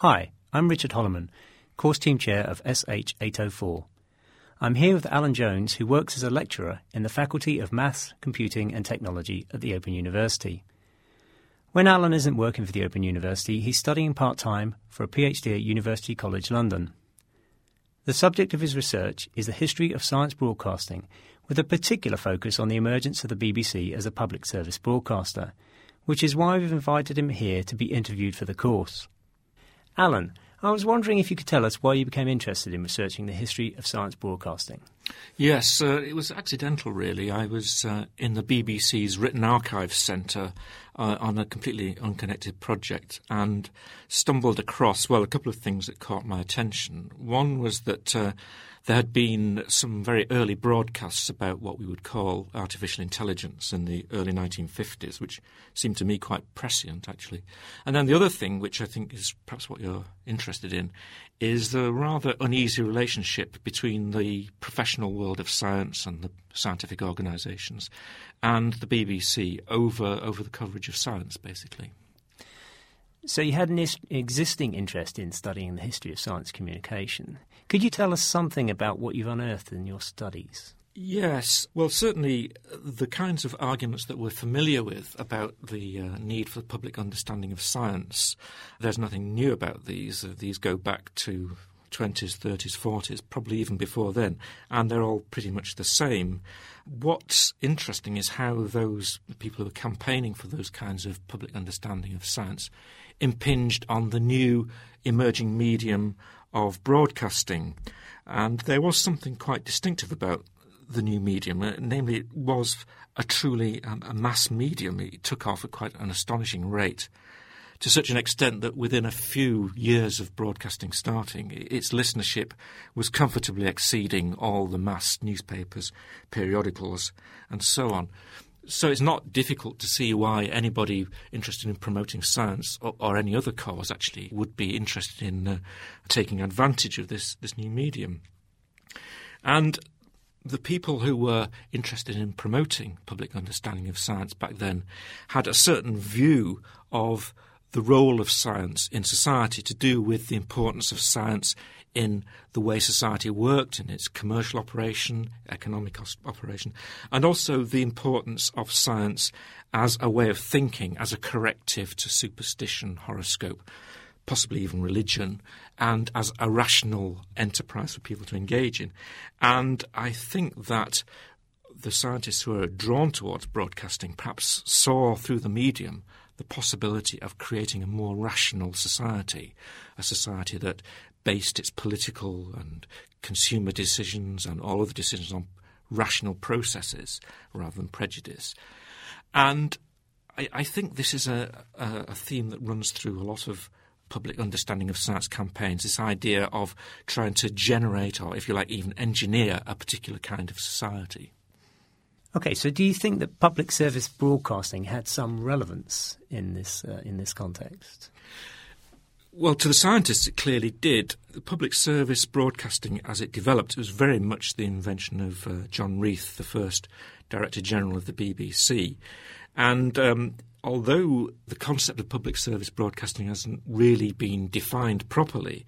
Hi, I'm Richard Holliman, Course Team Chair of SH804. I'm here with Alan Jones, who works as a lecturer in the Faculty of Maths, Computing and Technology at the Open University. When Alan isn't working for the Open University, he's studying part time for a PhD at University College London. The subject of his research is the history of science broadcasting, with a particular focus on the emergence of the BBC as a public service broadcaster, which is why we've invited him here to be interviewed for the course. Alan, I was wondering if you could tell us why you became interested in researching the history of science broadcasting. Yes, uh, it was accidental, really. I was uh, in the BBC's Written Archives Centre uh, on a completely unconnected project and stumbled across, well, a couple of things that caught my attention. One was that uh, there had been some very early broadcasts about what we would call artificial intelligence in the early 1950s, which seemed to me quite prescient, actually. And then the other thing, which I think is perhaps what you're interested in, is the rather uneasy relationship between the professional world of science and the scientific organisations and the BBC over, over the coverage of science, basically. So you had an is- existing interest in studying the history of science communication. Could you tell us something about what you've unearthed in your studies? Yes, well, certainly the kinds of arguments that we're familiar with about the uh, need for public understanding of science, there's nothing new about these. Uh, these go back to 20s, 30s, 40s, probably even before then, and they're all pretty much the same. What's interesting is how those people who are campaigning for those kinds of public understanding of science impinged on the new emerging medium of broadcasting. And there was something quite distinctive about the new medium, uh, namely, it was a truly um, a mass medium. It took off at quite an astonishing rate, to such an extent that within a few years of broadcasting starting, its listenership was comfortably exceeding all the mass newspapers, periodicals, and so on. So it's not difficult to see why anybody interested in promoting science or, or any other cause actually would be interested in uh, taking advantage of this, this new medium. And the people who were interested in promoting public understanding of science back then had a certain view of the role of science in society to do with the importance of science in the way society worked, in its commercial operation, economic operation, and also the importance of science as a way of thinking, as a corrective to superstition, horoscope, possibly even religion, and as a rational enterprise for people to engage in. And I think that the scientists who are drawn towards broadcasting perhaps saw through the medium the possibility of creating a more rational society, a society that based its political and consumer decisions and all of the decisions on rational processes rather than prejudice. And I, I think this is a, a, a theme that runs through a lot of public understanding of science campaigns, this idea of trying to generate, or if you like, even engineer a particular kind of society. Okay, so do you think that public service broadcasting had some relevance in this uh, in this context? Well, to the scientists, it clearly did. The public service broadcasting, as it developed, was very much the invention of uh, John Reith, the first Director General of the BBC. And um, although the concept of public service broadcasting hasn't really been defined properly,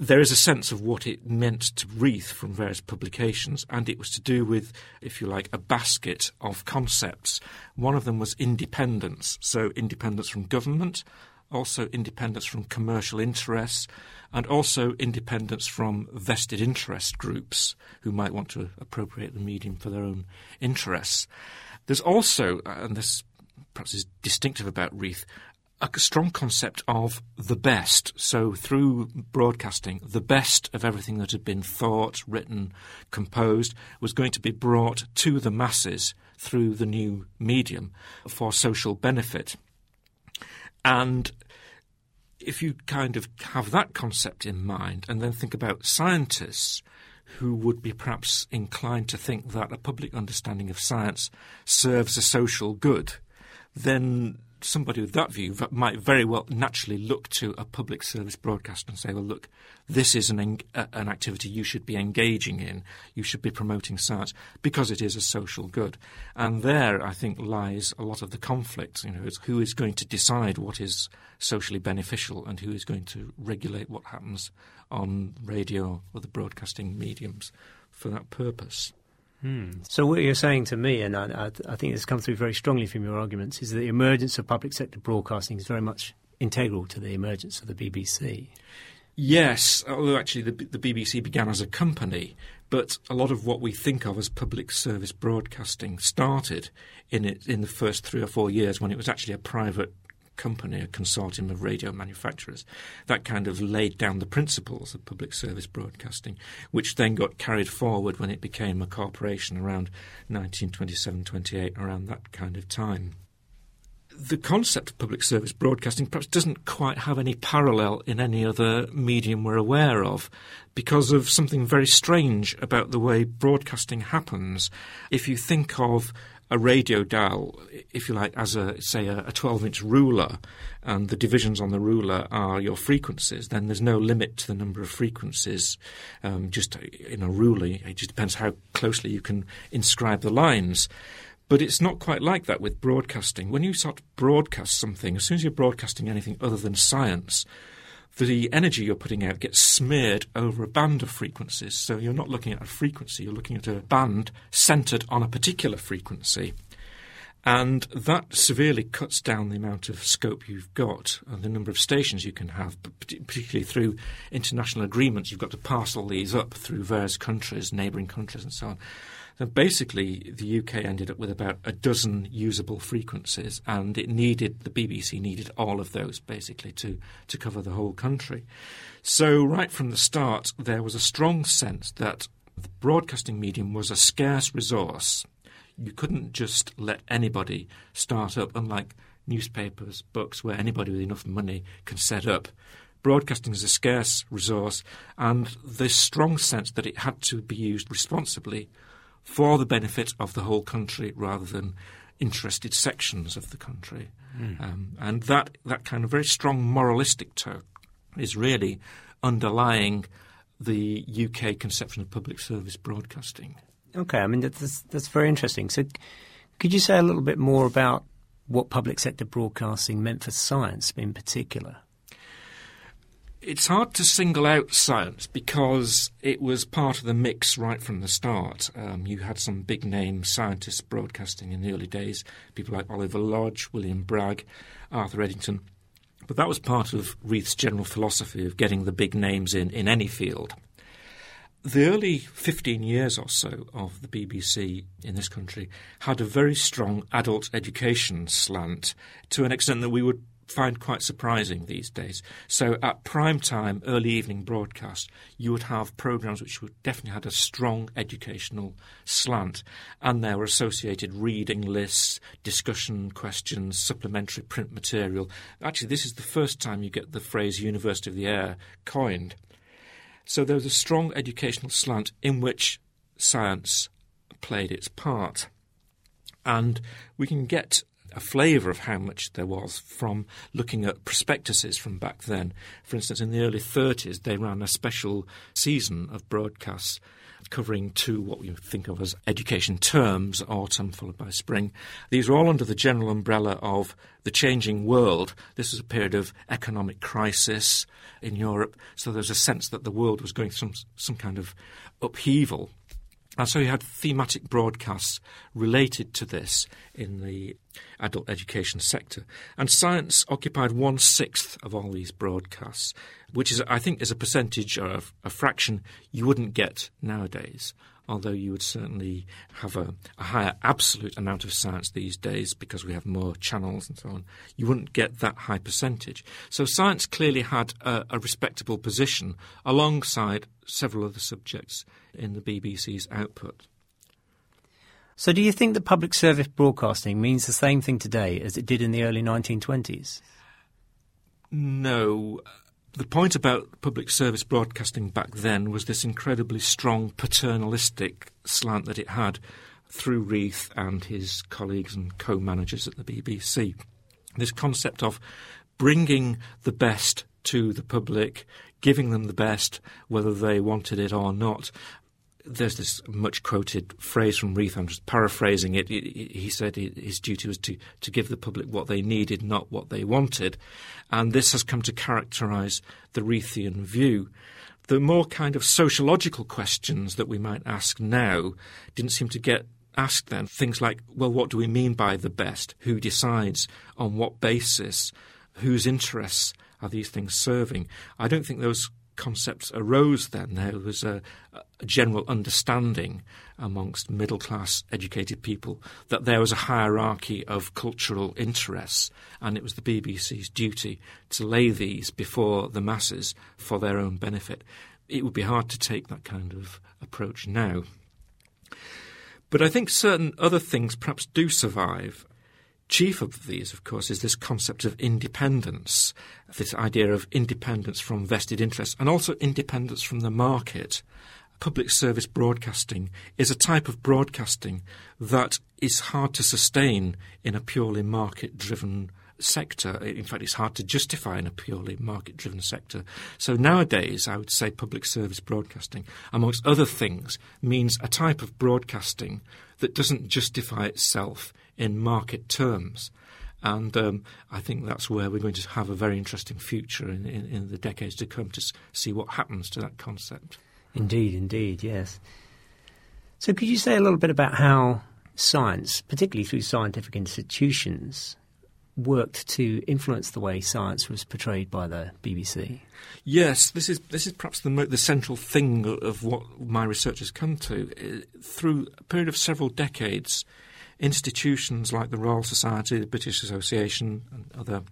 there is a sense of what it meant to Reith from various publications, and it was to do with, if you like, a basket of concepts. One of them was independence, so independence from government, also independence from commercial interests, and also independence from vested interest groups who might want to appropriate the medium for their own interests. There's also, uh, and this perhaps is distinctive about Reith, a strong concept of the best. So, through broadcasting, the best of everything that had been thought, written, composed was going to be brought to the masses through the new medium for social benefit. And if you kind of have that concept in mind and then think about scientists who would be perhaps inclined to think that a public understanding of science serves a social good, then somebody with that view might very well naturally look to a public service broadcaster and say, well, look, this is an, en- an activity you should be engaging in. You should be promoting science because it is a social good. And there, I think, lies a lot of the conflict. You know, who is going to decide what is socially beneficial and who is going to regulate what happens on radio or the broadcasting mediums for that purpose. Hmm. So what you're saying to me, and I, I, think it's come through very strongly from your arguments, is that the emergence of public sector broadcasting is very much integral to the emergence of the BBC. Yes, although actually the, the BBC began as a company, but a lot of what we think of as public service broadcasting started in it in the first three or four years when it was actually a private company, a consortium of radio manufacturers, that kind of laid down the principles of public service broadcasting, which then got carried forward when it became a corporation around 1927 28, around that kind of time. The concept of public service broadcasting perhaps doesn't quite have any parallel in any other medium we're aware of because of something very strange about the way broadcasting happens. If you think of a radio dial, if you like, as a say a 12 inch ruler, and the divisions on the ruler are your frequencies, then there's no limit to the number of frequencies. Um, just in a ruler, it just depends how closely you can inscribe the lines. But it's not quite like that with broadcasting. When you start to broadcast something, as soon as you're broadcasting anything other than science, the energy you're putting out gets smeared over a band of frequencies. So you're not looking at a frequency, you're looking at a band centered on a particular frequency. And that severely cuts down the amount of scope you've got and the number of stations you can have, particularly through international agreements. You've got to parcel these up through various countries, neighbouring countries, and so on. So basically, the UK ended up with about a dozen usable frequencies, and it needed the BBC needed all of those basically to to cover the whole country. So right from the start, there was a strong sense that the broadcasting medium was a scarce resource. You couldn't just let anybody start up, unlike newspapers, books, where anybody with enough money can set up broadcasting is a scarce resource, and this strong sense that it had to be used responsibly for the benefit of the whole country rather than interested sections of the country. Mm. Um, and that, that kind of very strong moralistic tone is really underlying the UK conception of public service broadcasting. Okay, I mean, that's, that's very interesting. So, could you say a little bit more about what public sector broadcasting meant for science in particular? It's hard to single out science because it was part of the mix right from the start. Um, you had some big name scientists broadcasting in the early days, people like Oliver Lodge, William Bragg, Arthur Eddington. But that was part of Reith's general philosophy of getting the big names in in any field. The early 15 years or so of the BBC in this country had a very strong adult education slant to an extent that we would find quite surprising these days. So at prime time, early evening broadcast, you would have programs which would definitely had a strong educational slant, and there were associated reading lists, discussion questions, supplementary print material. Actually, this is the first time you get the phrase "University of the Air" coined. So there was a strong educational slant in which science played its part. And we can get a flavour of how much there was from looking at prospectuses from back then. For instance, in the early 30s, they ran a special season of broadcasts covering two what we think of as education terms, autumn followed by spring. These were all under the general umbrella of the changing world. This was a period of economic crisis in Europe, so there was a sense that the world was going through some, some kind of upheaval. And so you had thematic broadcasts related to this in the adult education sector. And science occupied one sixth of all these broadcasts, which is, I think, is a percentage or a, fraction you wouldn't get nowadays. Although you would certainly have a, a higher absolute amount of science these days because we have more channels and so on, you wouldn't get that high percentage. So science clearly had a, a respectable position alongside several other subjects in the BBC's output. So, do you think that public service broadcasting means the same thing today as it did in the early 1920s? No. The point about public service broadcasting back then was this incredibly strong paternalistic slant that it had through Reith and his colleagues and co managers at the BBC. This concept of bringing the best to the public, giving them the best, whether they wanted it or not. There's this much quoted phrase from Reith, I'm just paraphrasing it. He said his duty was to, to give the public what they needed, not what they wanted. And this has come to characterize the Reithian view. The more kind of sociological questions that we might ask now didn't seem to get asked then. Things like, well, what do we mean by the best? Who decides? On what basis? Whose interests are these things serving? I don't think those concepts arose then. There was a, a, general understanding amongst middle class educated people that there was a hierarchy of cultural interests, and it was the BBC's duty to lay these before the masses for their own benefit. It would be hard to take that kind of approach now. But I think certain other things perhaps do survive. Chief of these, of course, is this concept of independence, this idea of independence from vested interests, and also independence from the market. Public service broadcasting is a type of broadcasting that is hard to sustain in a purely market driven sector. In fact, it's hard to justify in a purely market driven sector. So nowadays, I would say public service broadcasting, amongst other things, means a type of broadcasting that doesn't justify itself in market terms. And um, I think that's where we're going to have a very interesting future in, in, in the decades to come to see what happens to that concept. Indeed, indeed, yes. So, could you say a little bit about how science, particularly through scientific institutions, worked to influence the way science was portrayed by the BBC. Yes, this is this is perhaps the the central thing of what my research has come to. Uh, through a period of several decades, institutions like the Royal Society, the British Association, and other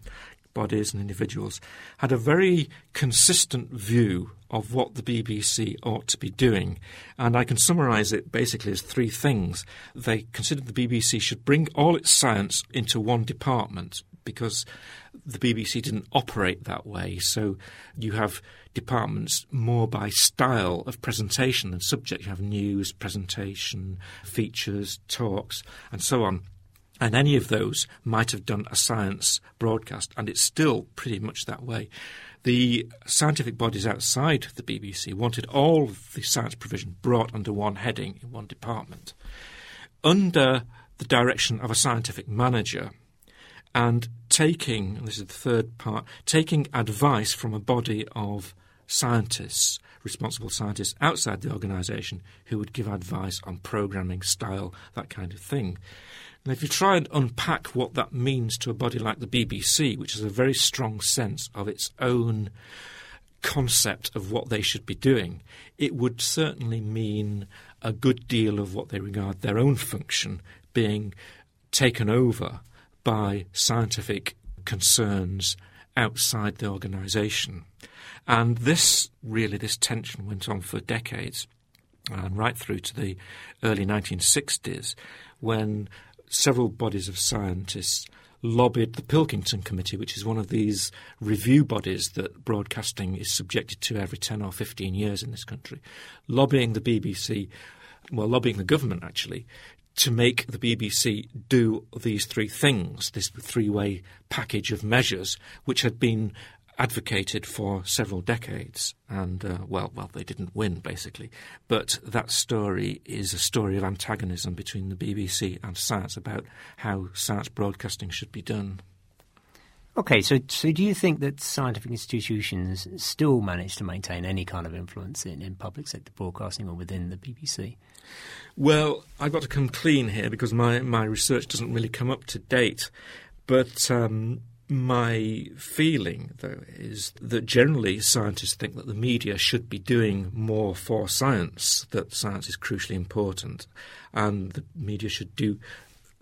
bodies and individuals had a very consistent view of what the BBC ought to be doing. And I can summarise it basically as three things. They considered the BBC should bring all its science into one department because the BBC didn't operate that way. So you have departments more by style of presentation than subject. You have news, presentation, features, talks, and so on. And any of those might have done a science broadcast, and it's still pretty much that way. The scientific bodies outside the BBC wanted all the science provision brought under one heading in one department, under the direction of a scientific manager, and taking, this is the third part, taking advice from a body of scientists, responsible scientists outside the organisation who would give advice on programming, style, that kind of thing. And if you try and unpack what that means to a body like the BBC, which has a very strong sense of its own concept of what they should be doing, it would certainly mean a good deal of what they regard their own function being taken over by scientific concerns outside the organisation. And this really, this tension went on for decades and right through to the early 1960s when several bodies of scientists lobbied the Pilkington Committee, which is one of these review bodies that broadcasting is subjected to every 10 or 15 years in this country, lobbying the BBC, well, lobbying the government actually, to make the BBC do these three things, this three way package of measures, which had been advocated for several decades, and uh, well, well, they didn't win basically. But that story is a story of antagonism between the BBC and science about how science broadcasting should be done. Okay, so so do you think that scientific institutions still manage to maintain any kind of influence in, in public sector broadcasting or within the BBC? Well, I've got to come clean here because my, my research doesn't really come up to date. But um, my feeling, though, is that generally scientists think that the media should be doing more for science, that science is crucially important, and the media should do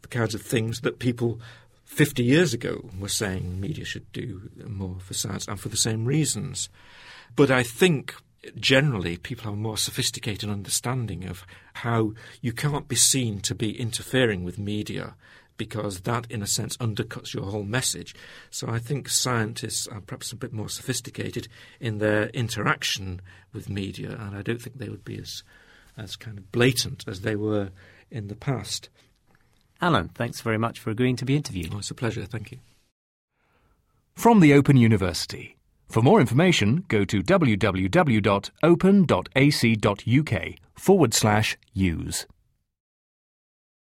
the kinds of things that people 50 years ago were saying media should do more for science, and for the same reasons. But I think generally people have a more sophisticated understanding of how you can't be seen to be interfering with media because that, in a sense, undercuts your whole message. So I think scientists are perhaps a bit more sophisticated in their interaction with media, and I don't think they would be as as kind of blatant as they were in the past. Alan, thanks very much for agreeing to be interviewed. Oh, it's a pleasure. Thank you. from the Open University. For more information, go to www.open.ac.uk forward slash use.